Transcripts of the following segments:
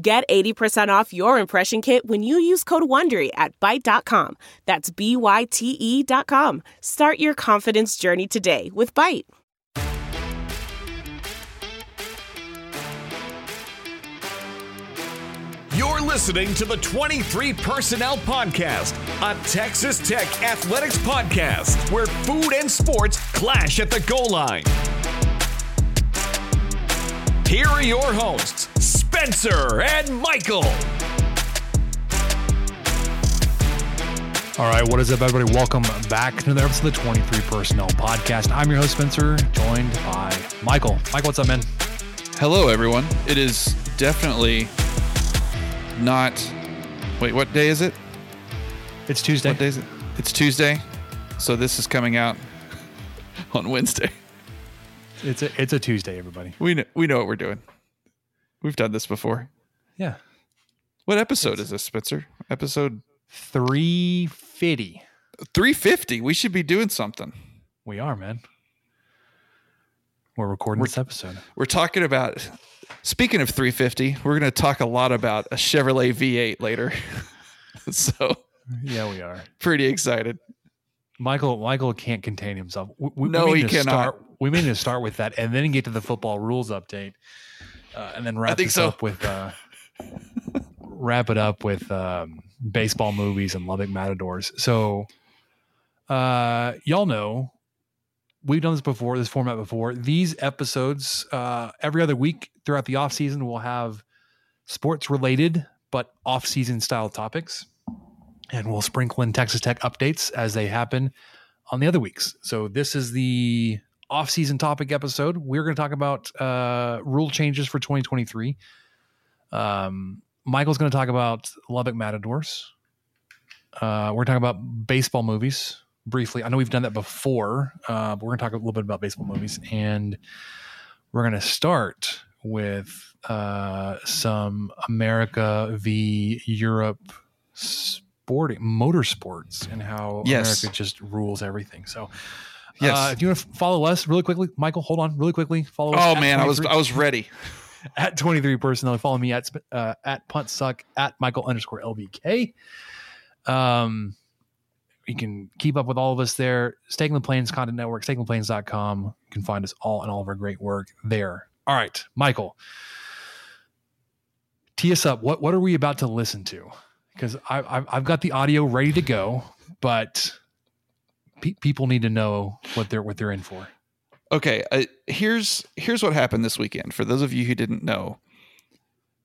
Get 80% off your impression kit when you use code WONDERY at Byte.com. That's B-Y-T-E dot com. Start your confidence journey today with Byte. You're listening to the 23 Personnel Podcast, a Texas Tech athletics podcast where food and sports clash at the goal line. Here are your hosts, Spencer and Michael. All right, what is up, everybody? Welcome back to another episode of the 23 Personnel Podcast. I'm your host, Spencer, joined by Michael. Michael, what's up, man? Hello, everyone. It is definitely not. Wait, what day is it? It's Tuesday. What day is it? It's Tuesday. So this is coming out on Wednesday. It's a it's a Tuesday, everybody. We know, we know what we're doing. We've done this before. Yeah, What episode is this, Spencer? Episode three fifty. 350. We should be doing something. We are, man. We're recording this episode. We're talking about. Speaking of 350, we're going to talk a lot about a Chevrolet V8 later. so Yeah, we are. pretty excited. Michael Michael can't contain himself. We, we, No, we he to cannot. Start, we may need to start with that, and then get to the football rules update, uh, and then wrap think this so. up with uh, wrap it up with um, baseball movies and Lubbock Matadors. So, uh, y'all know we've done this before, this format before. These episodes, uh, every other week throughout the off season, we'll have sports related but off season style topics, and we'll sprinkle in Texas Tech updates as they happen on the other weeks. So this is the off season topic episode. We're going to talk about uh, rule changes for 2023. Um, Michael's going to talk about Lubbock Matadors. Uh, we're talking about baseball movies briefly. I know we've done that before, uh, but we're going to talk a little bit about baseball movies, and we're going to start with uh, some America v Europe sporting motorsports and how Yes. America just rules everything. So, Yes. uh, if you want to follow us really quickly, Michael, hold on, really quickly. Follow us. Oh man, I was I was ready. at 23 personnel. Follow me at uh, at punt suck at Michael underscore LBK. Um, you can keep up with all of us there. Staking the Plains Content Network, stakingtheplains.com. You can find us all and all of our great work there. All right, Michael. Tee us up. What what are we about to listen to? Because I, I've I've got the audio ready to go, but pe- people need to know what they're what they're in for. Okay, uh, here's here's what happened this weekend. For those of you who didn't know,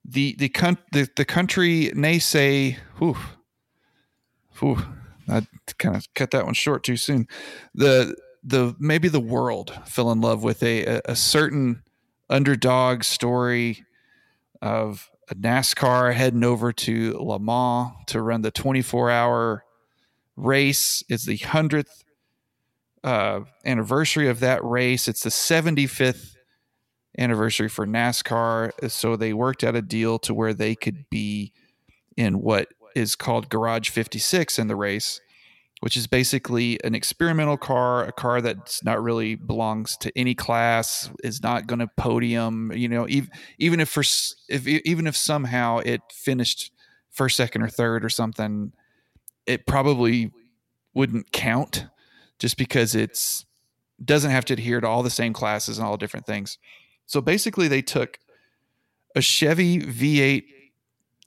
the the con- the, the country naysay, whew, whew, I kind of cut that one short too soon. The the maybe the world fell in love with a a, certain underdog story of a NASCAR heading over to Le Mans to run the 24 hour race. It's the hundredth uh, anniversary of that race. It's the 75th anniversary for NASCAR. So they worked out a deal to where they could be in what is called Garage 56 in the race, which is basically an experimental car, a car that's not really belongs to any class, is not going to podium. You know, even even if for if even if somehow it finished first, second, or third or something, it probably wouldn't count just because it's doesn't have to adhere to all the same classes and all different things. So basically, they took a Chevy V8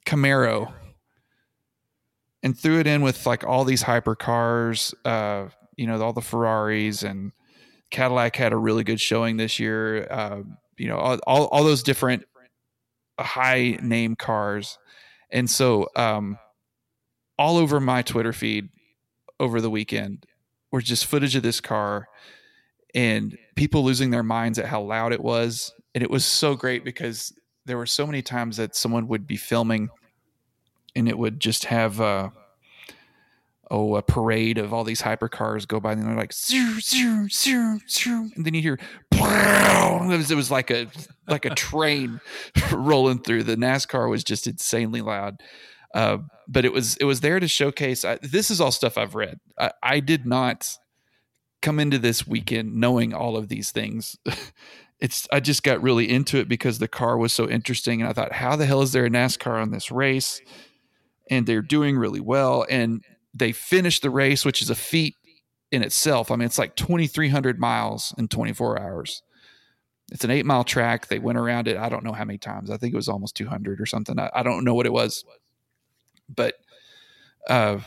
Camaro and threw it in with like all these hypercars, uh, you know, all the Ferraris and Cadillac had a really good showing this year. Uh, you know, all, all, those different high name cars. And so, um, all over my Twitter feed over the weekend were just footage of this car and people losing their minds at how loud it was. And it was so great because there were so many times that someone would be filming and it would just have uh oh a parade of all these hypercars go by and they're like zoom, zoom, zoom, zoom, and then you hear it was, it was like a like a train rolling through. The NASCAR was just insanely loud. Uh, but it was it was there to showcase I, this is all stuff I've read. I, I did not come into this weekend knowing all of these things. It's I just got really into it because the car was so interesting and I thought how the hell is there a NASCAR on this race? And they're doing really well and they finished the race which is a feat in itself. I mean it's like 2300 miles in 24 hours. It's an 8 mile track. They went around it I don't know how many times. I think it was almost 200 or something. I, I don't know what it was but uh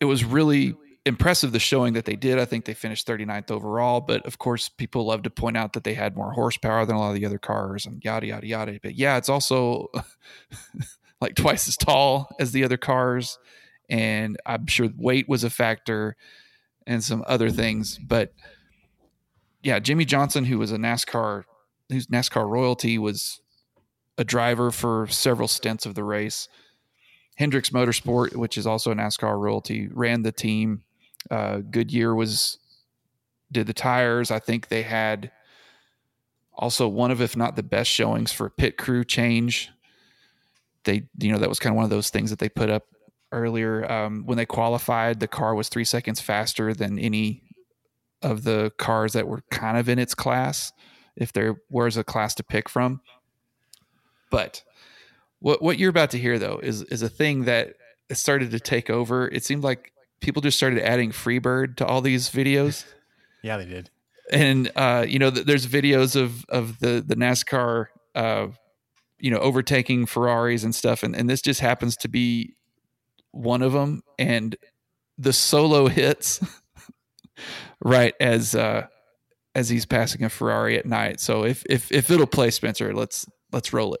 it was really impressive the showing that they did. I think they finished 39th overall, but of course, people love to point out that they had more horsepower than a lot of the other cars and yada, yada, yada. But yeah, it's also like twice as tall as the other cars. And I'm sure weight was a factor and some other things. But yeah, Jimmie Johnson, who was a NASCAR, who's NASCAR royalty, was a driver for several stints of the race. Hendricks Motorsport, which is also NASCAR royalty, ran the team uh, Goodyear was did the tires. I think they had also one of, if not the best showings for pit crew change. They, you know, that was kind of one of those things that they put up earlier. Um, when they qualified, the car was three seconds faster than any of the cars that were kind of in its class, if there was a class to pick from. But what what you're about to hear though is is a thing that started to take over. It seemed like people just started adding Freebird to all these videos. yeah, they did. And uh, you know, th- there's videos of of the the NASCAR, uh, you know, overtaking Ferraris and stuff, and and this just happens to be one of them. And the solo hits right as uh, as he's passing a Ferrari at night. So if if if it'll play Spencer, let's let's roll it.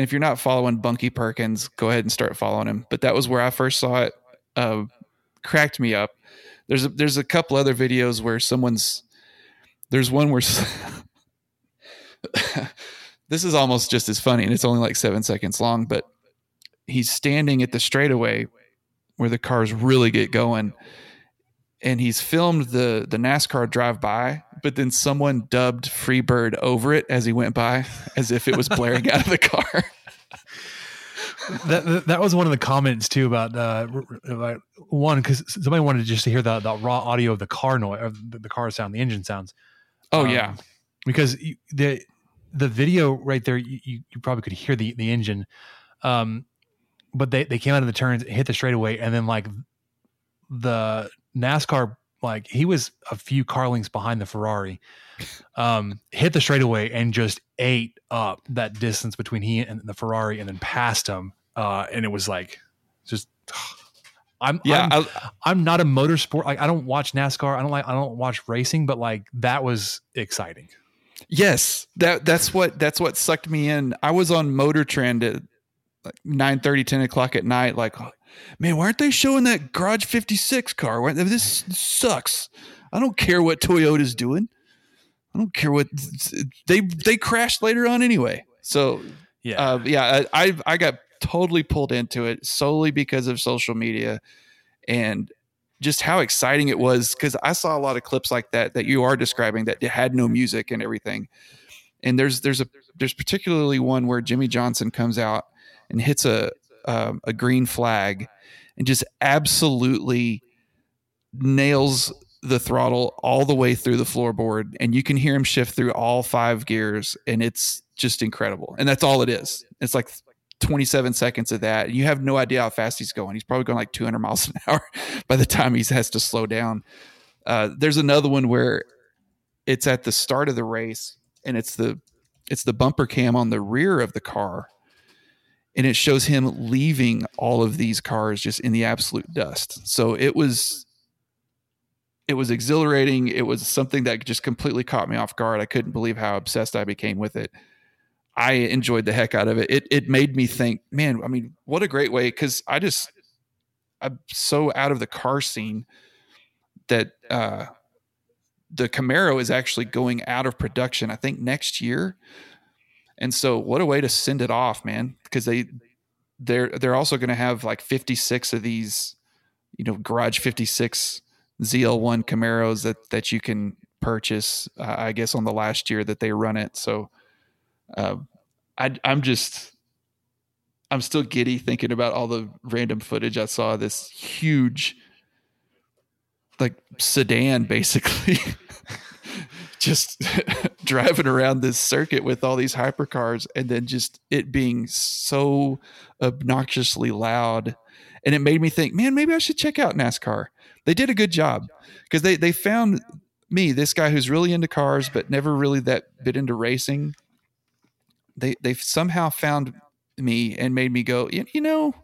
And if you're not following Bunky Perkins, go ahead and start following him. But that was where I first saw it. Uh, cracked me up. There's a, there's a couple other videos where someone's there's one where this is almost just as funny, and it's only like seven seconds long. But he's standing at the straightaway where the cars really get going, and he's filmed the the NASCAR drive by, but then someone dubbed Freebird over it as he went by, as if it was blaring out of the car. that that was one of the comments too about uh about one because somebody wanted just to hear the, the raw audio of the car noise, the, the car sound, the engine sounds. Oh Um, yeah, because you- the the video right there, you, you you probably could hear the the engine, um, but they they came out of the turns, hit the straightaway, and then like the NASCAR, like he was a few car lengths behind the Ferrari, um, hit the straightaway and just ate up that distance between he and the Ferrari, and then passed him, uh, and it was like just. I'm yeah. I'm, I, I'm not a motorsport like I don't watch NASCAR. I don't like I don't watch racing, but like that was exciting. Yes, that that's what that's what sucked me in. I was on Motor Trend at like 9 10 o'clock at night. Like, man, why aren't they showing that Garage 56 car? Why- This sucks. I don't care what Toyota's doing. I don't care what they they crashed later on anyway. So Yeah. uh, yeah, I, I I got totally pulled into it solely because of social media and just how exciting it was because I saw a lot of clips like that that you are describing that had no music and everything. And there's there's a there's particularly one where Jimmie Johnson comes out and hits a um, a green flag and just absolutely nails the throttle all the way through the floorboard. And you can hear him shift through all five gears and it's just incredible. And that's all it is. It's like 27 seconds of that. And you have no idea how fast he's going. He's probably going like 200 miles an hour by the time he has to slow down. Uh, there's another one where it's at the start of the race and it's the it's the bumper cam on the rear of the car and it shows him leaving all of these cars just in the absolute dust. So it was it was exhilarating. It was something that just completely caught me off guard. I couldn't believe how obsessed i became with it. I enjoyed the heck out of it. It, it made me think man i mean what a great way because i just i'm so out of the car scene that uh the Camaro is actually going out of production, I think next year. And so what a way to send it off, man. Because they they're they're also going to have like 56 of these, you know, garage 56 ZL1 Camaros that that you can purchase, uh, I guess on the last year that they run it. So uh, I I'm just I'm still giddy thinking about all the random footage I saw this huge like sedan basically just driving around this circuit with all these hypercars and then just it being so obnoxiously loud and it made me think man maybe i should check out nascar they did a good job because they they found me this guy who's really into cars but never really that bit into racing they they somehow found me and made me go you, you know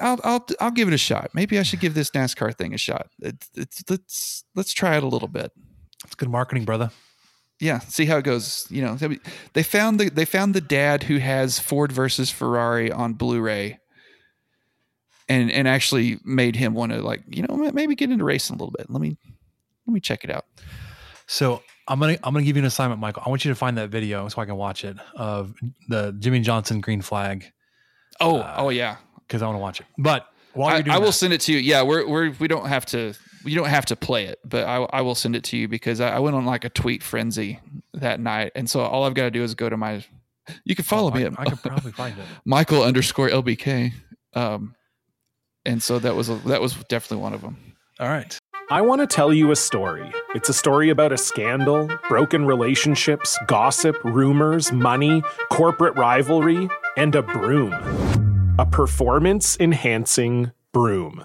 I'll I'll I'll give it a shot. Maybe I should give this NASCAR thing a shot. It's, it's let's let's try it a little bit. It's good marketing, brother. Yeah, see how it goes. You know, they found the they found the dad who has Ford versus Ferrari on Blu-ray, and and actually made him want to like you know maybe get into racing a little bit. Let me let me check it out. So I'm gonna I'm gonna give you an assignment, Michael. I want you to find that video so I can watch it of the Jimmie Johnson green flag. Oh, uh, oh yeah, because I want to watch it. But while I, you're doing I will that- send it to you. Yeah, we're we're we don't have to you don't have to play it, but I I will send it to you because I, I went on like a tweet frenzy that night, and so all I've got to do is go to my. You can follow Oh, me I, at I could probably find it. Michael underscore LBK, um, and so that was a, that was definitely one of them. All right. I want to tell you a story. It's a story about a scandal, broken relationships, gossip, rumors, money, corporate rivalry, and a broom. A performance enhancing broom.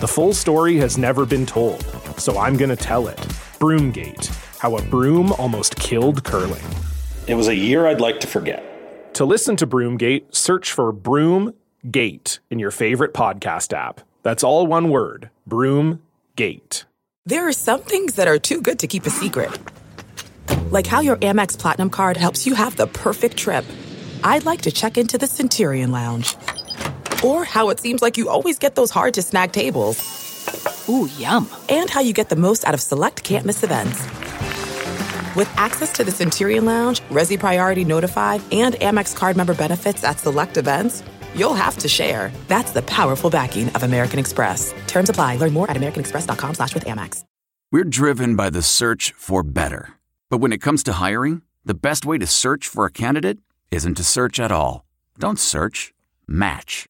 The full story has never been told, so I'm going to tell it. Broomgate How a Broom Almost Killed Curling. It was a year I'd like to forget. To listen to Broomgate, search for Broomgate in your favorite podcast app. That's all one word Broomgate. There are some things that are too good to keep a secret. Like how your Amex Platinum card helps you have the perfect trip. I'd like to check into the Centurion Lounge. Or how it seems like you always get those hard to snag tables. Ooh, yum. And how you get the most out of select can't miss events. With access to the Centurion Lounge, Resy Priority Notified, and Amex card member benefits at select events, you'll have to share. That's the powerful backing of American Express. Terms apply. Learn more at americanexpress.com slash with Amex. We're driven by the search for better. But when it comes to hiring, the best way to search for a candidate isn't to search at all. Don't search, match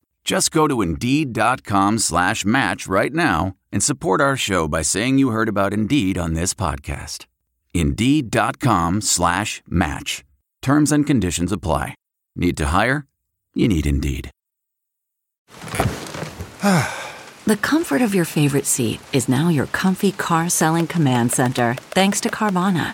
Just go to Indeed.com slash match right now and support our show by saying you heard about Indeed on this podcast. Indeed.com slash match. Terms and conditions apply. Need to hire? You need Indeed. The comfort of your favorite seat is now your comfy car selling command center, thanks to Carvana.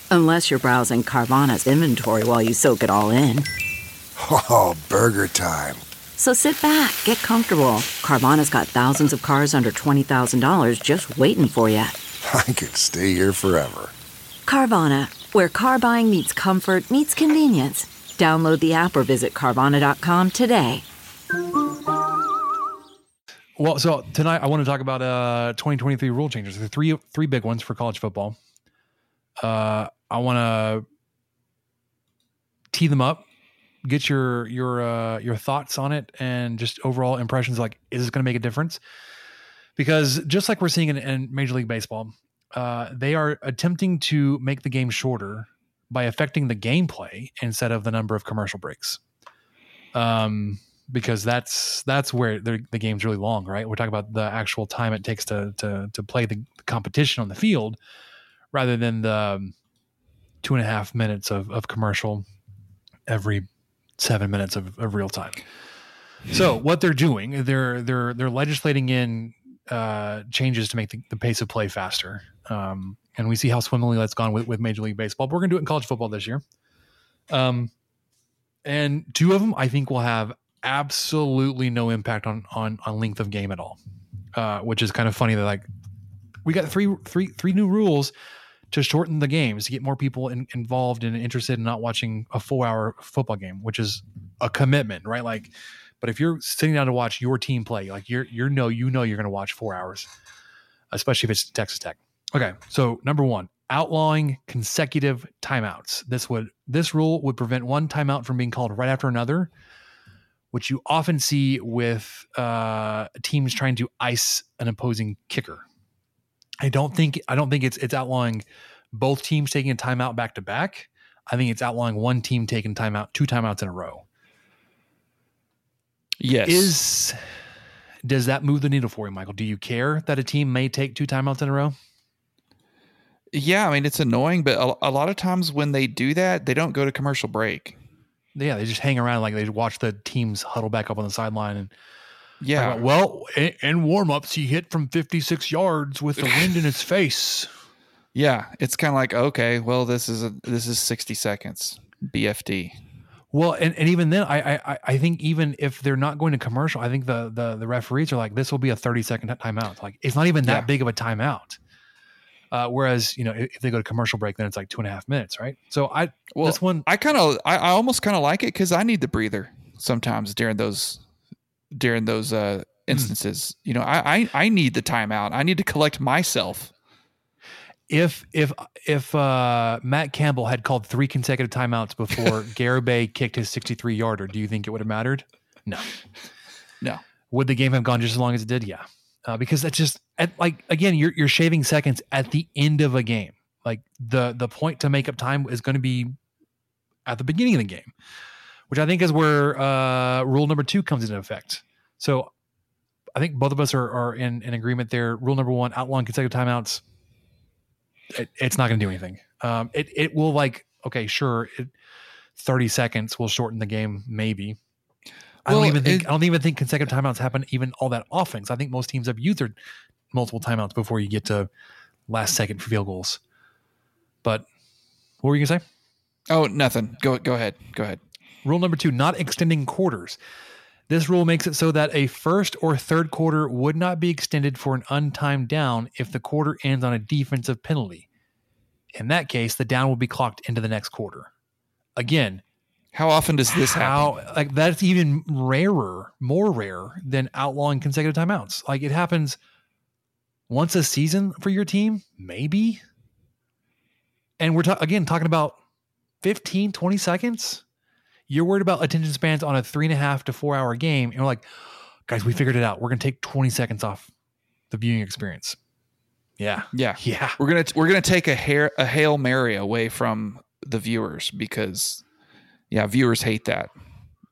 Unless you're browsing Carvana's inventory while you soak it all in. Oh, burger time. So sit back, get comfortable. Carvana's got thousands of cars under $20,000 just waiting for you. I could stay here forever. Carvana, where car buying meets comfort, meets convenience. Download the app or visit Carvana.com today. Well, so tonight I want to talk about uh 2023 rule changes. There are three three big ones for college football. Uh I want to tee them up, get your your uh your thoughts on it and just overall impressions like is this going to make a difference? Because just like we're seeing in, in Major League Baseball, uh they are attempting to make the game shorter by affecting the gameplay instead of the number of commercial breaks. Um because that's that's where the, game's really long, right? We're talking about the actual time it takes to to to play the competition on the field, rather than the um, two and a half minutes of, of commercial every seven minutes of, of real time. So what they're doing, they're they're they're legislating in uh, changes to make the, the pace of play faster. Um, and we see how swimmingly that's gone with, with Major League Baseball. But we're going to do it in college football this year. Um, and two of them I think will have absolutely no impact on on on length of game at all. Uh, which is kind of funny that like we got three three three new rules to shorten the games to get more people in, involved and interested in not watching a four hour football game, which is a commitment, right? Like, but if you're sitting down to watch your team play, like you're you know you know you're going to watch four hours, especially if it's Texas Tech. Okay, so number one, outlawing consecutive timeouts. This would this rule would prevent one timeout from being called right after another which you often see with uh, teams trying to ice an opposing kicker. I don't think I don't think it's it's outlawing both teams taking a timeout back to back. I think it's outlawing one team taking timeout two timeouts in a row. Yes. Is does that move the needle for you, Michael? Do you care that a team may take two timeouts in a row? Yeah, I mean it's annoying, but a, a lot of times when they do that, they don't go to commercial break. Yeah, they just hang around like they watch the teams huddle back up on the sideline and yeah. About, well, in, in warm-ups, he hit from 56 yards with the wind in his face. Yeah, it's kind of like okay, well, this is a this is 60 seconds BFD. Well, and, and even then, I, I I think even if they're not going to commercial, I think the the the referees are like, this will be a 30 second timeout. Like it's not even that Yeah. big of a timeout. Uh, whereas you know if they go to commercial break, then it's like two and a half minutes, right? So I Well, this one I kind of I, I almost kind of like it because I need the breather sometimes during those during those uh instances. You know, I, I I need the timeout. I need to collect myself. if if if uh, Matt Campbell had called three consecutive timeouts before Garibay kicked his 63 yarder, do you think it would have mattered? No. No. Would the game have gone just as long as it did? Yeah, uh, because that's just at, like again, you're you're shaving seconds at the end of a game. Like the the point to make up time is going to be at the beginning of the game, which I think is where uh, rule number two comes into effect. So I think both of us are, are in, in agreement there. Rule number one: outlawing consecutive timeouts. It, it's not going to do anything. Um, it it will like okay, sure, it, thirty seconds will shorten the game, maybe. I Well, don't even think it- I don't even think consecutive timeouts happen even all that often. So I think most teams have used their multiple timeouts before you get to last second field goals. But what were you gonna say? Oh, nothing. Go go ahead. Go ahead. Rule number two: not extending quarters. This rule makes it so that a first or third quarter would not be extended for an untimed down if the quarter ends on a defensive penalty. In that case, the down will be clocked into the next quarter. Again, How often does this how happen? like that's even rarer, more rare than outlawing consecutive timeouts. Like it happens once a season for your team, maybe. And we're ta- again talking about 15, 20 seconds. You're worried about attention spans on a three and a half to four hour game. And we're like, guys, we figured it out. We're going to take 20 seconds off the viewing experience. Yeah. Yeah. Yeah. We're gonna we're gonna take a hair a hail mary away from the viewers because yeah, viewers hate that.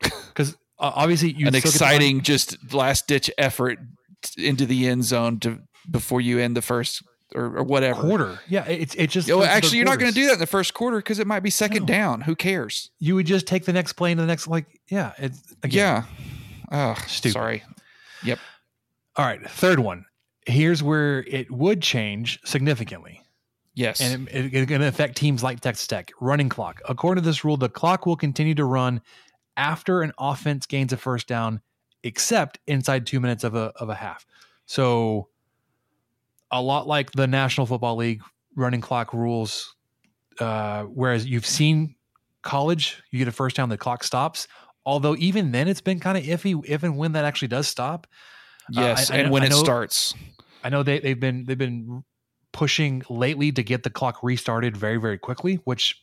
Because uh, obviously, you An still get the money- exciting, just last ditch effort into the end zone to before you end the first or, or whatever. quarter. Yeah. It's, it just. Yo, actually, you're not going to do that in the first quarter because it might be second No. down. Who cares? you would just take the next play into the next like yeah it's again, Yeah. Oh, Stupid. sorry. Yep. All right, third one. Here's where it would change significantly. Yes. And it, it, it's going to affect teams like Texas Tech. Running clock. According to this rule, the clock will continue to run after an offense gains a first down, except inside two minutes of a, of a half. So, a lot like the National Football League running clock rules, uh, whereas you've seen college, you get a first down, the clock stops. Although, even then, it's been kind of iffy if and when that actually does stop. Yes, Uh, I- I and know- when I it starts. I know they they've been they've been pushing lately to get the clock restarted very very quickly, which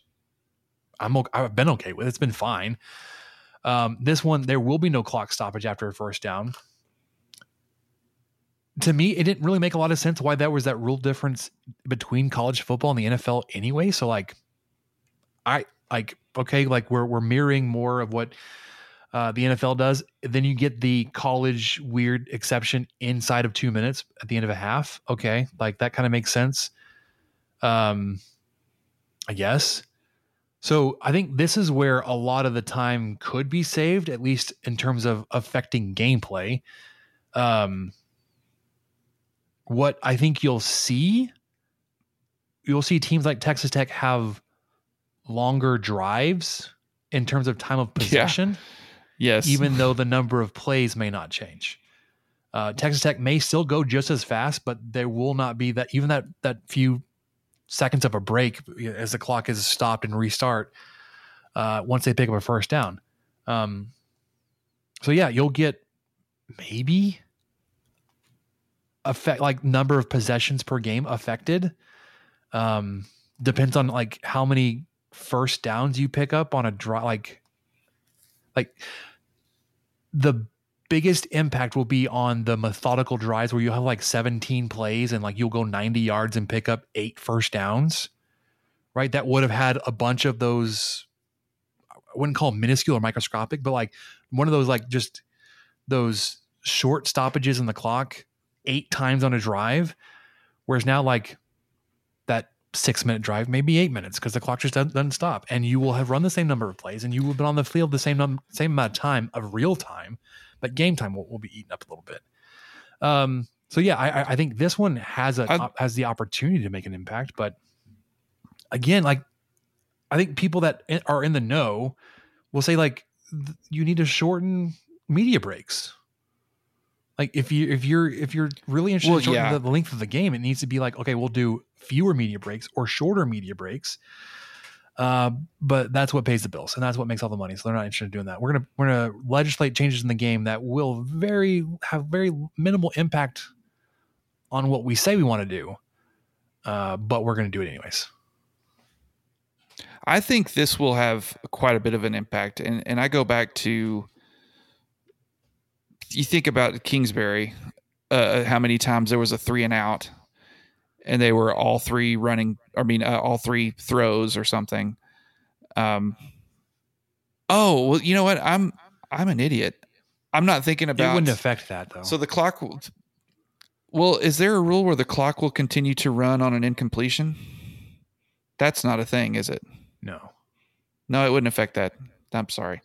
I'm I've been okay with. It's been fine. Um, this one there will be no clock stoppage after a first down. To me, it didn't really make a lot of sense why that was that rule difference between college football and the NFL anyway. So like, I like okay, like we're we're mirroring more of what uh, the NFL does. Then you get the college weird exception inside of two minutes at the end of a half. Okay, like that kind of makes sense. Um, I guess. So I think this is where a lot of the time could be saved, at least in terms of affecting gameplay. Um, what I think you'll see, you'll see teams like Texas Tech have longer drives in terms of time of possession Yes. even though the number of plays may not change. Uh, Texas Tech may still go just as fast, but there will not be that even that that few seconds of a break as the clock is stopped and restart uh, once they pick up a first down. Um, so yeah, you'll get maybe affect like number of possessions per game affected. Um, depends on like how many first downs you pick up on a draw. Like, like the biggest impact will be on the methodical drives where you have like 17 plays and like you'll go 90 yards and pick up eight first downs, right? That would have had a bunch of those. I wouldn't call minuscule or microscopic, but like one of those, like just those short stoppages in the clock eight times on a drive. Whereas now, like that six minute drive, maybe eight minutes because the clock just doesn't, doesn't stop, and you will have run the same number of plays, and you will have been on the field the same num- same amount of time of real time, but game time will, will be eaten up a little bit. Um. So yeah, I, I- think this one has a I- has the opportunity to make an impact, but again, like I think people that are in the know will say like you need to shorten media breaks. Like if you if you're if you're really interested Well, in yeah. the, the length of the game, it needs to be like okay, we'll do fewer media breaks or shorter media breaks. Uh, but that's what pays the bills and that's what makes all the money. So they're not interested in doing that. We're gonna we're gonna legislate changes in the game that will very have very minimal impact on what we say we want to do. Uh, but we're gonna do it anyways. I think this will have quite a bit of an impact. And and I go back to you think about Kingsbury, uh, how many times there was a three and out, and they were all three running. I mean, uh, all three throws or something. Um. Oh well, you know what? I'm I'm an idiot. I'm not thinking about. it wouldn't affect that though. So the clock. will- Well, is there a rule where the clock will continue to run on an incompletion? That's not a thing, is it? no. No, it wouldn't affect that. I'm sorry.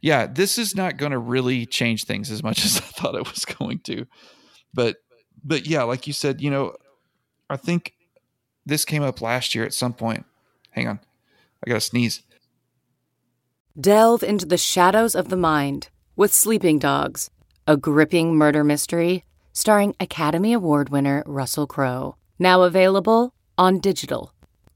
Yeah, this is not going to really change things as much as I thought it was going to. But but yeah, like you said, you know, I think this came up last year at some point. Hang on. I got to sneeze. Delve into the shadows of the mind with Sleeping Dogs, a gripping murder mystery starring Academy Award winner Russell Crowe. Now available on digital.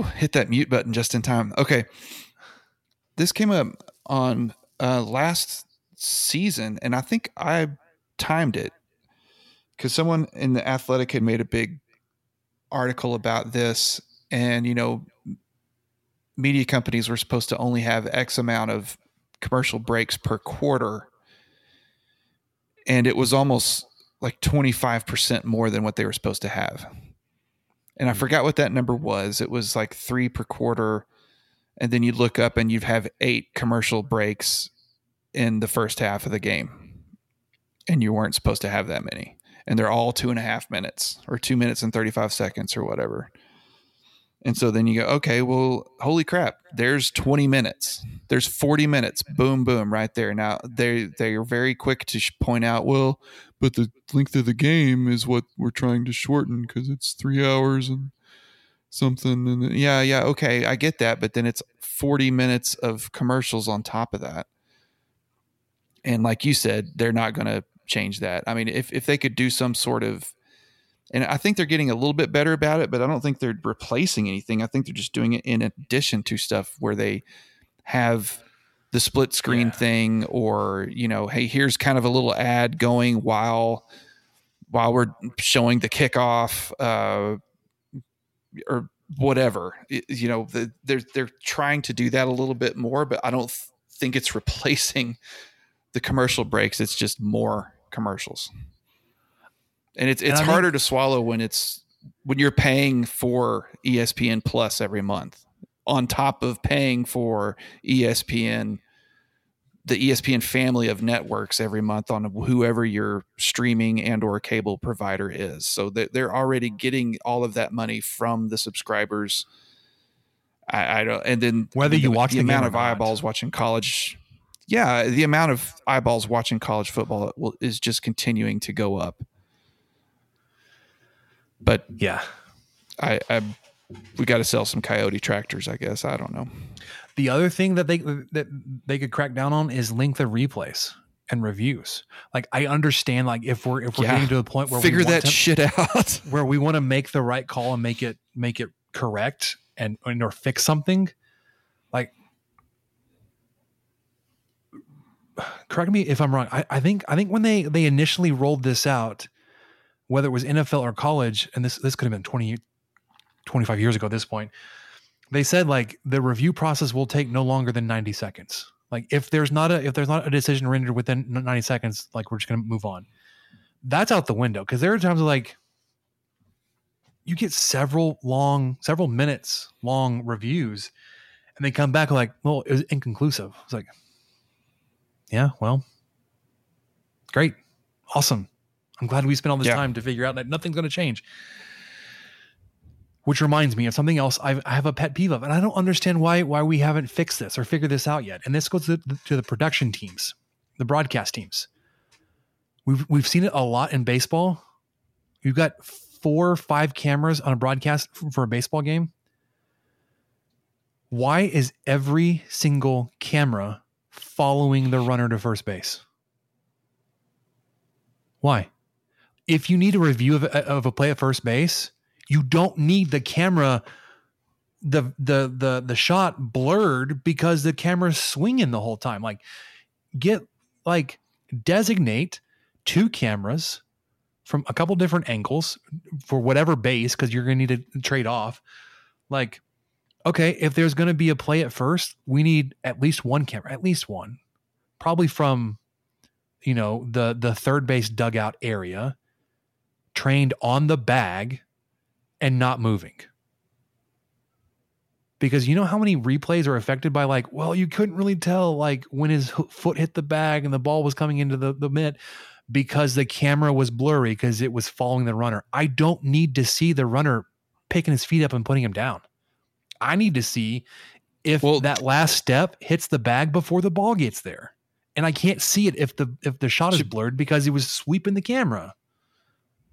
Hit that mute button just in time. Okay. This came up on uh, last season, and I think I timed it because someone in the athletic had made a big article about this and you know media companies were supposed to only have X amount of commercial breaks per quarter. And it was almost like 25% more than what they were supposed to have. And I hmm. forgot what that number was. It was like three per quarter. And then you'd look up and you'd have eight commercial breaks in the first half of the game. And you weren't supposed to have that many. And they're all two and a half minutes or two minutes and 35 seconds or whatever. And so then you go, okay, well, holy crap, there's 20 minutes. There's 40 minutes. Boom, boom, right there. Now they they are very quick to point out, well, but the length of the game is what we're trying to shorten because it's three hours and something. And yeah, yeah, okay, I get that. But then it's 40 minutes of commercials on top of that. And like you said, they're not going to change that. I mean, if if they could do some sort of and I think they're getting a little bit better about it, but I don't think they're replacing anything. I think they're just doing it in addition to stuff where they have the split screen yeah. thing or, you know, hey, here's kind of a little ad going while while we're showing the kickoff uh, or whatever. It, you know, the, they're they're trying to do that a little bit more, but I don't th- think it's replacing the commercial breaks. It's just more commercials and it's it's and harder think, to swallow when it's when you're paying for ESPN Plus every month on top of paying for ESPN the ESPN family of networks every month on whoever your streaming and or cable provider is. So that they're already getting all of that money from the subscribers. I, I don't, and then whether you the, watch the, the amount of eyeballs watching college, yeah, the amount of eyeballs watching college football will, is just continuing to go up. But yeah, I, I we got to sell some coyote tractors, I guess. I don't know. The other thing that they that they could crack down on is length of replays and reviews. Like I understand, like if we're if we're yeah. getting to the point where figure that to, shit out, where we want to make the right call and make it make it correct and, and or fix something, like correct me if I'm wrong. I, I think I think when they they initially rolled this out, whether it was NFL or college, and this this could have been 20, 25 years ago at this point, they said like the review process will take no longer than 90 seconds. Like if there's not a if there's not a decision rendered within 90 seconds, like we're just gonna move on. That's out the window because there are times like you get several long, several minutes long reviews, and they come back like, well, it was inconclusive. It's like, yeah, well, great, awesome. I'm glad we spent all this yeah. time to figure out that nothing's going to change. Which reminds me of something else I've, I have a pet peeve of, and I don't understand why why we haven't fixed this or figured this out yet. And this goes to the, to the production teams, the broadcast teams. We've we've seen it a lot in baseball. You've got four or five cameras on a broadcast for a baseball game, why is every single camera following the runner to first base? Why? If you need a review of, of a play at first base, you don't need the camera the the the the shot blurred because the camera's swinging the whole time. Like get like designate two cameras from a couple different angles for whatever base because you're going to need to trade off. Like okay, if there's going to be a play at first, we need at least one camera, at least one. Probably from you know the the third base dugout area trained on the bag and not moving. Because you know how many replays are affected by like well you couldn't really tell like when his foot hit the bag and the ball was coming into the, the mitt because the camera was blurry because it was following the runner. I don't need to see the runner picking his feet up and putting him down. I need to see if well, that last step hits the bag before the ball gets there. And i can't see it if the if the shot is blurred because he was sweeping the camera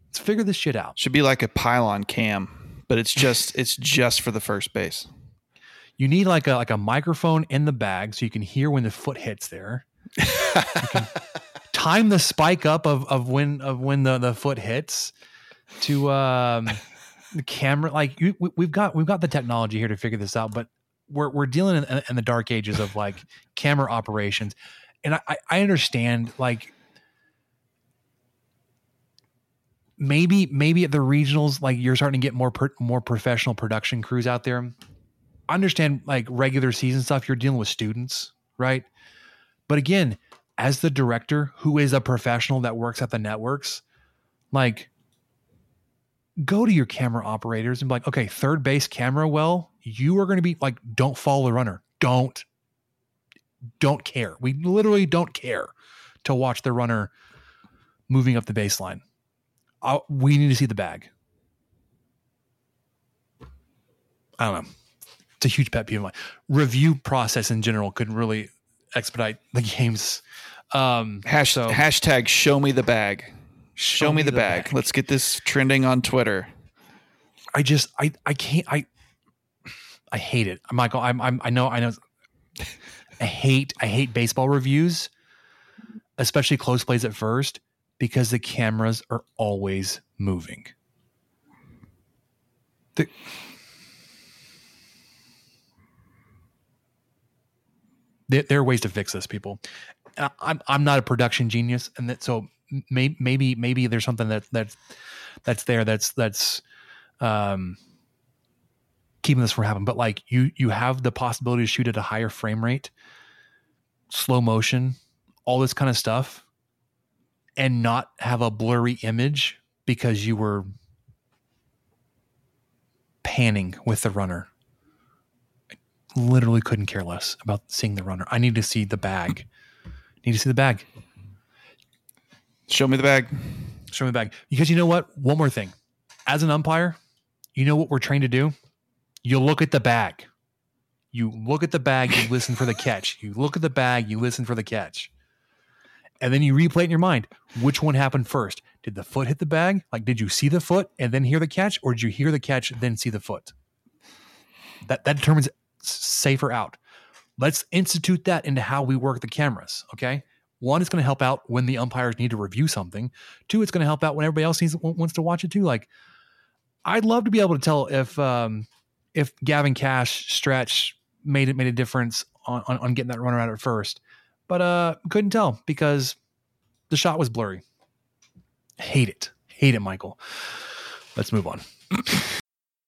let's figure this shit out. Should be like a pylon cam but it's just it's just for the first base. You need like a like a microphone in the bag so you can hear when the foot hits there. time the spike up of of when of when the the foot hits to um the camera like you, we, have got we've got the technology here to figure this out but we're we're dealing in, in the dark ages of like camera operations. And I I understand like maybe maybe at the regionals like you're starting to get more per, more professional production crews out there understand like regular season stuff, you're dealing with students, right? But again, as the director who is a professional that works at the networks, like go to your camera operators and be like, okay, third base camera well, you are going to be like, don't follow the runner. Don't, don't care. We literally don't care to watch the runner moving up the baseline. I'll, we need to see the bag. I don't know it's a huge pet peeve of mine. Review process in general could really expedite the games. Um, Hash, so, hashtag show me the bag. Show, show me, the, the bag. bag. Let's get this trending on Twitter. I just I I can't I I hate it. Michael, I'm I'm I know I know I hate I hate baseball reviews, especially close plays at first, because the cameras are always moving. The there, are ways to fix this, people. I'm I'm not a production genius, and that so maybe maybe maybe there's something that that's that's there that's that's um keeping this from happening. But like you you have the possibility to shoot at a higher frame rate, slow motion, all this kind of stuff, and not have a blurry image because you were panning with the runner I literally couldn't care less about seeing the runner. I need to see the bag. Need to see the bag. Show me the bag. Show me the bag. Because you know what? One more thing. As an umpire, you know what we're trained to do? You look at the bag. You look at the bag, you listen for the catch. You look at the bag, you listen for the catch. And then you replay it in your mind. Which one happened first? Did the foot hit the bag? Like, did you see the foot and then hear the catch? Or did you hear the catch, then see the foot? That that determines safer out. Let's institute that into how we work the cameras. Okay. One, it's going to help out when the umpires need to review something. Two, it's going to help out when everybody else needs wants to watch it too. Like, I'd love to be able to tell if um, if Gavin Kash stretch made it made a difference on, on, on getting that runner out at first, but uh, couldn't tell because the shot was blurry. Hate it, hate it, Michael. Let's move on.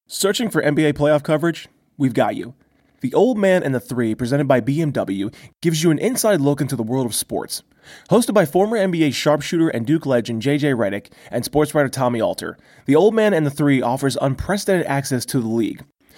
Searching for NBA playoff coverage? We've got you. The Old Man and the Three, presented by BMW, gives you an inside look into the world of sports. Hosted by former NBA sharpshooter and Duke legend JJ Redick and sports writer Tommy Alter, The Old Man and the Three offers unprecedented access to the league.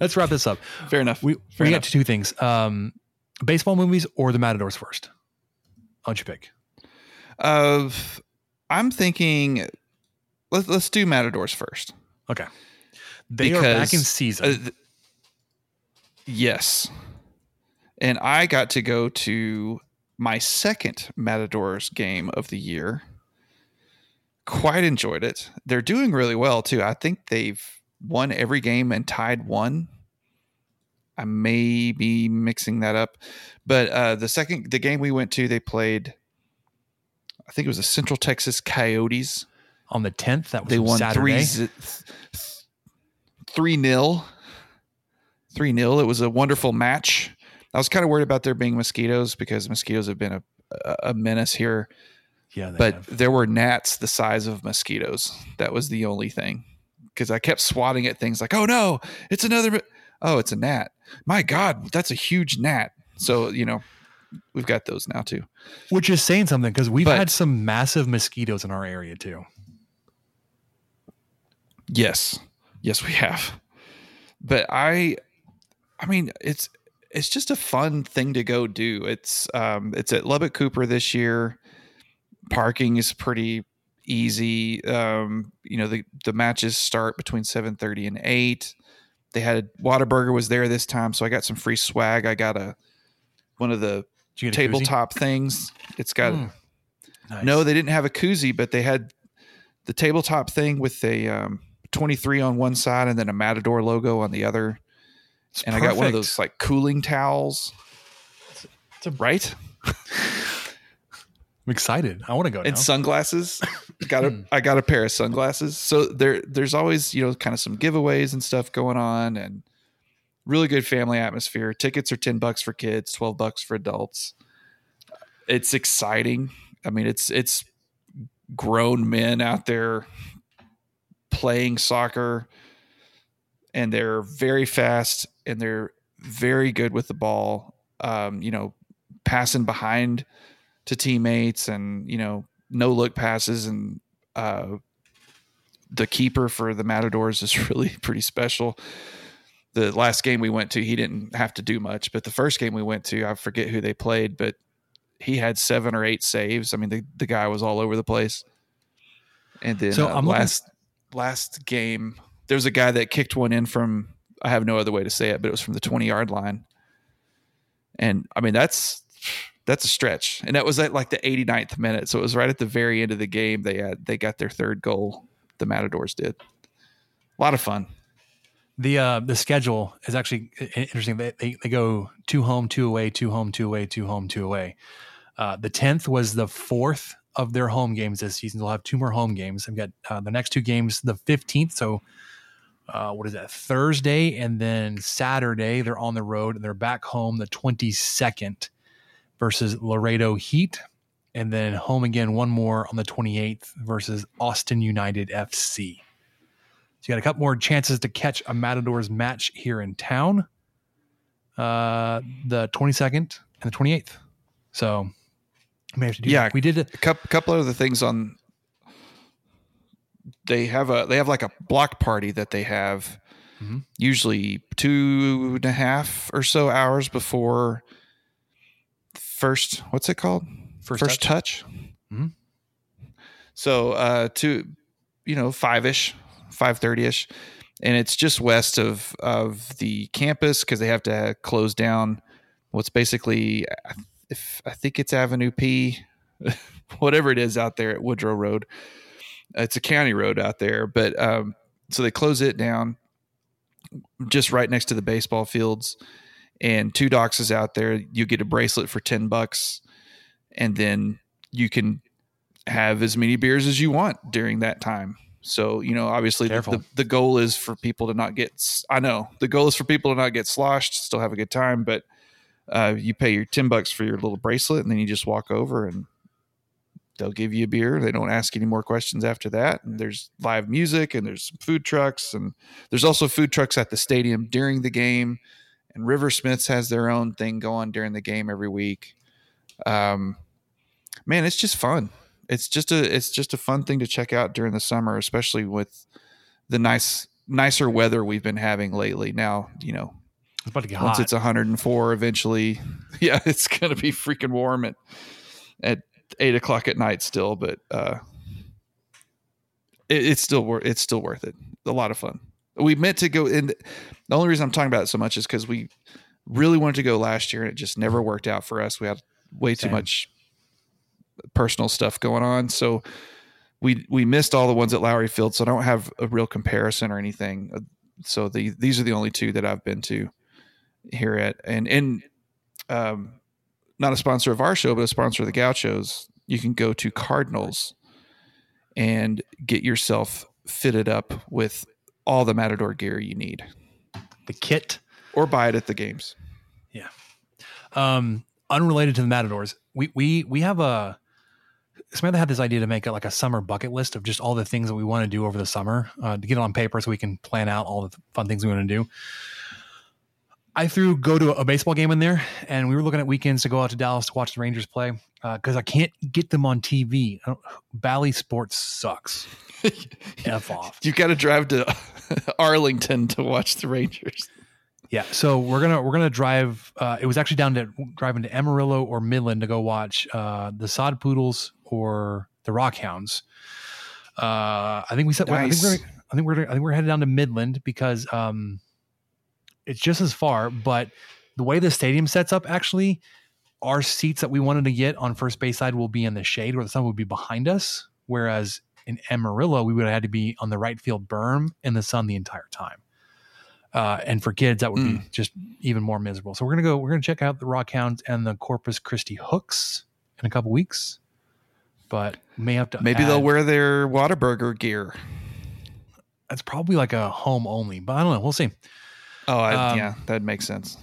Let's wrap this up. Fair enough. We, Fair we enough. got two things um, baseball movies or the Matadors first. Don't you pick? Of, I'm thinking, let's let's do Matadors first. Okay. They are back in season. uh, th- yes, and I got to go to my second Matadors game of the year. Quite enjoyed it. They're doing really well too. I think they've won every game and tied one. I may be mixing that up, but uh, the second the game we went to, they played. I think it was the Central Texas Coyotes on the tenth. That was they won Saturday. three three nil. Three nil. It was a wonderful match. I was kind of worried about there being mosquitoes because mosquitoes have been a a- menace here. Yeah, but have. there were gnats the size of mosquitoes. That was the only thing because I kept swatting at things like, "Oh no, it's another." Oh, it's a gnat. My God, that's a huge gnat. So you know, we've got those now too. Which is saying something because we've But- had some massive mosquitoes in our area too. Yes. Yes, we have. But I I mean, it's it's just a fun thing to go do. It's um it's at Lubbock Cooper this year. Parking is pretty easy. Um, you know, the the matches start between 7:30 and 8. They had a Whataburger was there this time, so I got some free swag. I got a one of the Did you get a koozie? tabletop things. It's got Mm. Nice. no, they didn't have a koozie, but they had the tabletop thing with a um, 23 on one side and then a Matador logo on the other. and I got one of those like cooling towels. It's a right I'm excited. I want to go now. and sunglasses. got a I got a pair of sunglasses. So there there's always you know kind of some giveaways and stuff going on and really good family atmosphere. Tickets are 10 bucks for kids, 12 bucks for adults. It's exciting. I mean, it's it's grown men out there playing soccer and they're very fast and they're very good with the ball. Um, you know, passing behind to teammates and, you know, no look passes and uh the keeper for the Matadors is really pretty special. The last game we went to, he didn't have to do much, but the first game we went to, I forget who they played, but he had seven or eight saves. I mean, the, the guy was all over the place. And then So uh, I'm looking- last last game, there was a guy that kicked one in from I have no other way to say it, but it was from the 20 yard line. And I mean, that's that's a stretch. And that was at like the 89th minute. So it was right at the very end of the game. They had they got their third goal. The Matadors did. A lot of fun. The uh the schedule is actually interesting. They, they they go two home, two away, two home, two away, two home, two away. Uh, the tenth was the fourth of their home games this season. They'll have two more home games. They've got uh, the next two games the fifteenth. So uh, what is that? Thursday and then Saturday they're on the road and they're back home the twenty second versus Laredo Heat, and then home again one more on the twenty eighth versus Austin United FC. So you got a couple more chances to catch a Matadors match here in town. uh, the 22nd and the 28th. So we may have to do. yeah, we did a couple couple other things on. They have a they have like a block party that they have Mhm. usually two and a half or so hours before first what's it called First touch. Mhm. So uh, two, you know, five ish, five thirty ish, and it's just west of of the campus because they have to close down what's basically, if I think it's Avenue P, whatever it is out there at Woodrow Road. It's a county road out there, but um, so they close it down just right next to the baseball fields. And Two Docs is out there. You get a bracelet for ten bucks, and then you can have as many beers as you want during that time. So, you know, obviously the, the, the goal is for people to not get, i know the goal is for people to not get sloshed, still have a good time, but uh, you pay your 10 bucks for your little bracelet and then you just walk over and they'll give you a beer. They don't ask any more questions after that. And there's live music and there's food trucks and there's also food trucks at the stadium during the game. And Riversmith's has their own thing going during the game every week. Um, man, it's just fun. It's just a it's just a fun thing to check out during the summer, especially with the nice nicer weather we've been having lately. Now, you know, It's about to get once hot. it's 104, eventually, yeah, it's gonna be freaking warm at at eight o'clock at night still, but uh, it, it's still worth it's still worth it. A lot of fun. We meant to go in. The only reason I'm talking about it so much is because we really wanted to go last year and it just never worked out for us. We had way too much personal stuff going on, so we we missed all the ones at Lowrey Field. So I don't have a real comparison or anything. Uh, So the these are the only two that I've been to here at and and um, not a sponsor of our show, but a sponsor of the Gauchos. You can go to Cardinals and get yourself fitted up with all the Matador gear you need. The kit. Or buy it at the games. Yeah. Um, unrelated to the Matadors, we we we have a Samantha had this idea to make it like a summer bucket list of just all the things that we want to do over the summer uh, to get it on paper so we can plan out all the fun things we want to do. I threw go to a baseball game in there, and we were looking at weekends to go out to Dallas to watch the Rangers play because I can't get them on TV. Bally Sports sucks. F off. You got to drive to Arlington to watch the Rangers. Yeah, so we're gonna we're gonna drive. Uh, it was actually down to driving to Amarillo or Midland to go watch uh, the Sod Poodles or the Rockhounds. Uh, I think we said. I think we're. I think we're. I think we're headed down to Midland because um, it's just as far. But the way the stadium sets up, actually, our seats that we wanted to get on first base side will be in the shade, where the sun would be behind us. Whereas in Amarillo, we would have had to be on the right field berm in the sun the entire time. Uh, and for kids, that would be just even more miserable. So we're gonna go. We're gonna check out the Rockhounds and the Corpus Christi Hooks in a couple weeks. But may have to. Maybe they'll wear their Whataburger gear. That's probably like a home only, but I don't know. We'll see. Oh, I, Um, yeah, that makes sense.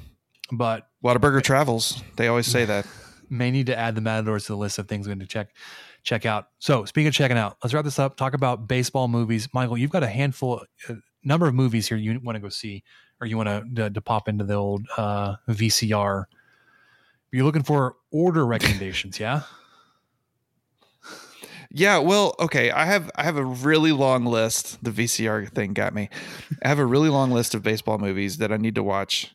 But Whataburger travels. They always say that. may need to add the Matadors to the list of things we need to check check out. So speaking of checking out, let's wrap this up. Talk about baseball movies. Michael, you've got a handful, a number of movies here you want to go see, or you want to, to, to pop into the old uh, VCR. You're looking for order recommendations, yeah? Yeah, well, okay. I have I have a really long list. The VCR thing got me. I have a really long list of baseball movies that I need to watch,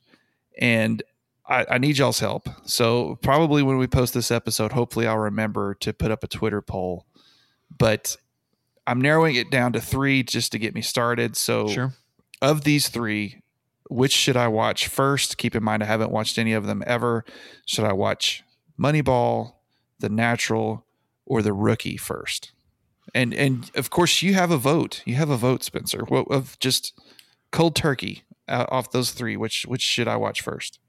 and I, I need y'all's help. So probably when we post this episode, hopefully I'll remember to put up a Twitter poll. But I'm narrowing it down to three just to get me started. So Sure. of these three, which should I watch first? Keep in mind I haven't watched any of them ever. Should I watch Moneyball, The Natural, or The Rookie first? And and of course you have a vote. You have a vote, Spencer. What of just cold turkey uh, off those three? Which which should I watch first?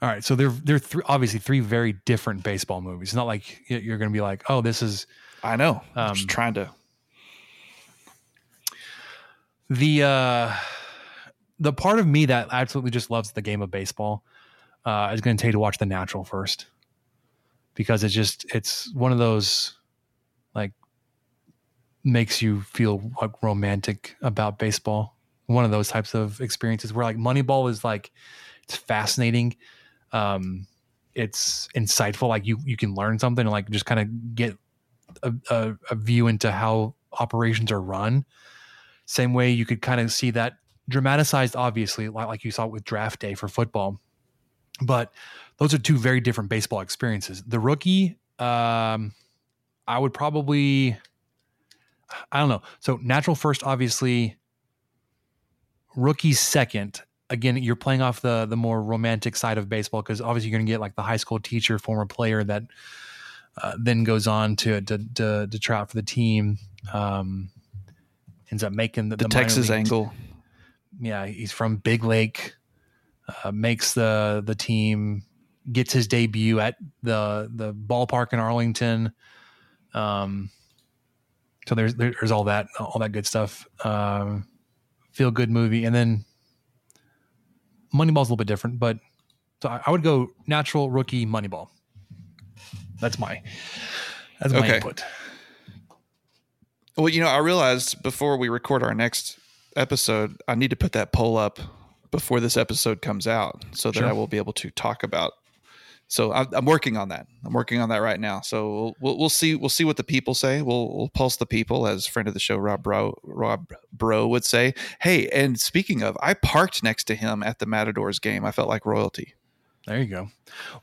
All right, so they're they're th- obviously three very different baseball movies. It's not like you're going to be like, oh, this is. I know. I'm Um, just trying to. the uh the part of me that absolutely just loves the game of baseball uh is going to tell you to watch the natural first because it's just it's one of those like makes you feel like romantic about baseball one of those types of experiences where like moneyball is like It's fascinating. Um, it's insightful. Like you you can learn something and like just kind of get a, a, a view into how operations are run. Same way you could kind of see that dramatized, obviously, like, like you saw with draft day for football. But those are two very different baseball experiences. The rookie, um, I would probably, I don't know. So natural first, obviously. Rookie second. Again, you're playing off the the more romantic side of baseball because obviously you're going to get like the high school teacher, former player that uh, then goes on to to to, to try out for the team. Um, ends up making the, The the Texas angle. Yeah, he's from Big Lake. Uh, makes the the team, gets his debut at the the ballpark in Arlington. Um, so there's there's all that all that good stuff. Um, feel good movie, and then Moneyball's a little bit different, but so I, I would go natural rookie Moneyball. That's my that's my Okay. input. Well, you know, I realized before we record our next episode, I need to put that poll up before this episode comes out so that Sure. I will be able to talk about. So I'm, I'm working on that. I'm working on that right now. So we'll, we'll, we'll see. We'll see what the people say. We'll, we'll pulse the people, as friend of the show Rob Bro Rob Bro would say. Hey, and speaking of, I parked next to him at the Matadors game. I felt like royalty. There you go.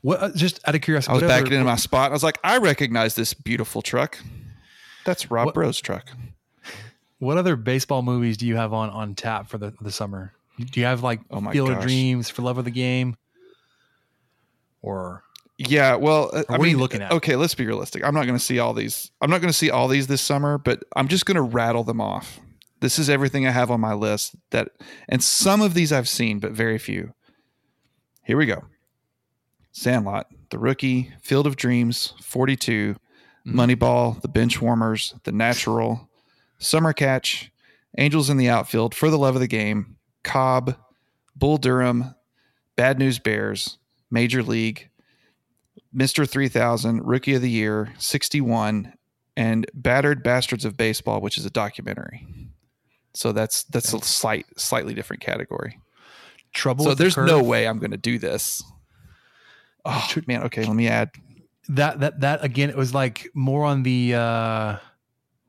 What uh, just out of curiosity, I was what backing into my spot. I was like, I recognize this beautiful truck. That's Rob Bro's truck. What other baseball movies do you have on on tap for the the summer? Do you have like Oh my Field of. Dreams for Love of the Game, or Yeah, well, uh, Or I what are you looking at? Okay, let's be realistic. I'm not going to see all these. I'm not going to see all these this summer, but I'm just going to rattle them off. This is everything I have on my list that, and some of these I've seen, but very few. Here we go. Sandlot, The Rookie, Field of Dreams, 42, Mm-hmm. Moneyball, The Bench Warmers, The Natural, Summer Catch, Angels in the Outfield, For the Love of the Game, Cobb, Bull Durham, Bad News Bears, Major League, Mr. 3000, Rookie of the Year, 61, and Battered Bastards of Baseball, which is a documentary. So that's that's a slight slightly different category. Trouble So with the there's no way I'm going to do this. Oh shoot, man, okay, let me add. that that that again? It was like more on the uh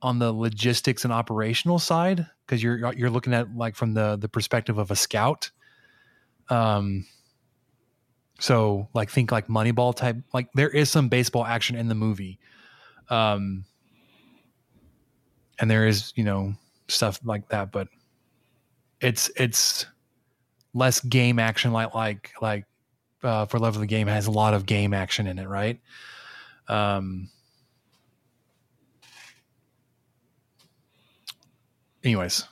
on the logistics and operational side because you're you're looking at like from the the perspective of a scout. Um. So like think like Moneyball type. Like there is some baseball action in the movie. Um. And there is you know stuff like that, but it's it's less game action like like like uh, for love of the game has a lot of game action in it right um anyways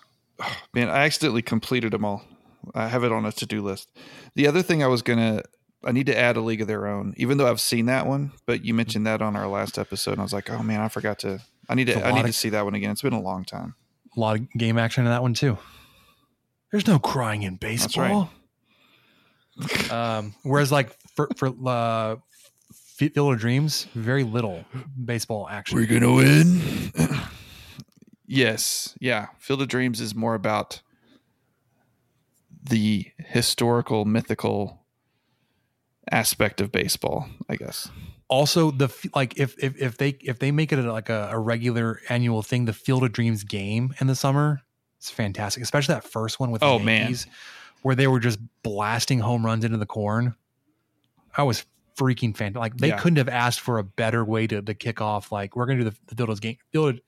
Man, I accidentally completed them all. I have it on a to-do list. The other thing I was gonna, I need to add a League of Their Own, even though I've seen that one. But you mentioned that on our last episode, and I was like, oh man, I forgot to. I need to. I need to see that one again. It's been a long time. a lot of game action in that one too there's no crying in That's right. baseball um whereas like for for uh Field of Dreams, very little baseball action. We're gonna win. yes, yeah. Field of Dreams is more about the historical, mythical aspect of baseball, I guess. also the like if if if they if they make it a, like a, a regular annual thing the field of dreams game in the summer it's fantastic especially that first one with the Oh, man. Yankees, where they were just blasting home runs into the corn i was freaking fantastic like they Yeah. couldn't have asked for a better way to, to kick off like we're gonna do the, the field of game field of,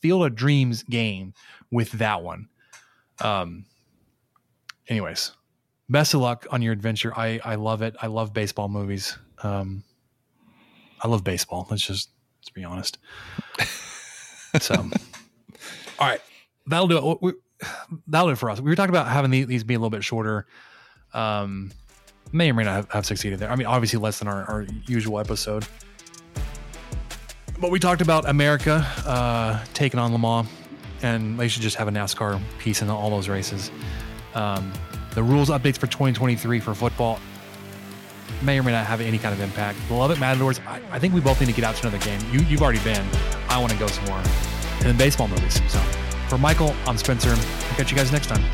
field of dreams game with that one um anyways best of luck on your adventure i i love it i love baseball movies um I love baseball. Let's just let's be honest. So, all right, that'll do it. We, that'll do it for us. We were talking about having these, these be a little bit shorter. Um, may or may not have, have succeeded there. I mean, obviously less than our, our usual episode. But we talked about America uh, taking on Le Mans, and they should just have a NASCAR piece in all those races. Um, the rules updates for 2023 for football may or may not have any kind of impact. Love it, Matadors, I, I think we both need to get out to another game. You, you've already been. I want to go some more. And then baseball movies. So for Michael, I'm Spencer. I'll catch you guys next time.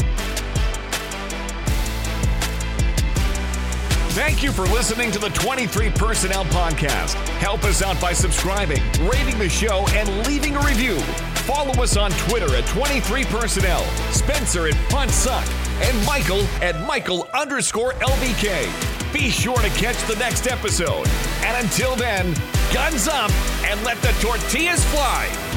Thank you for listening to the 23 Personnel Podcast. Help us out by subscribing, rating the show, and leaving a review. Follow us on Twitter at 23 Personnel, Spencer at Punt Suck, and Michael at Michael underscore LBK. Be sure to catch the next episode. And until then, guns up and let the tortillas fly.